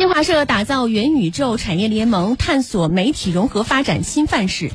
新华社打造元宇宙产业联盟探索媒体融合发展新范式。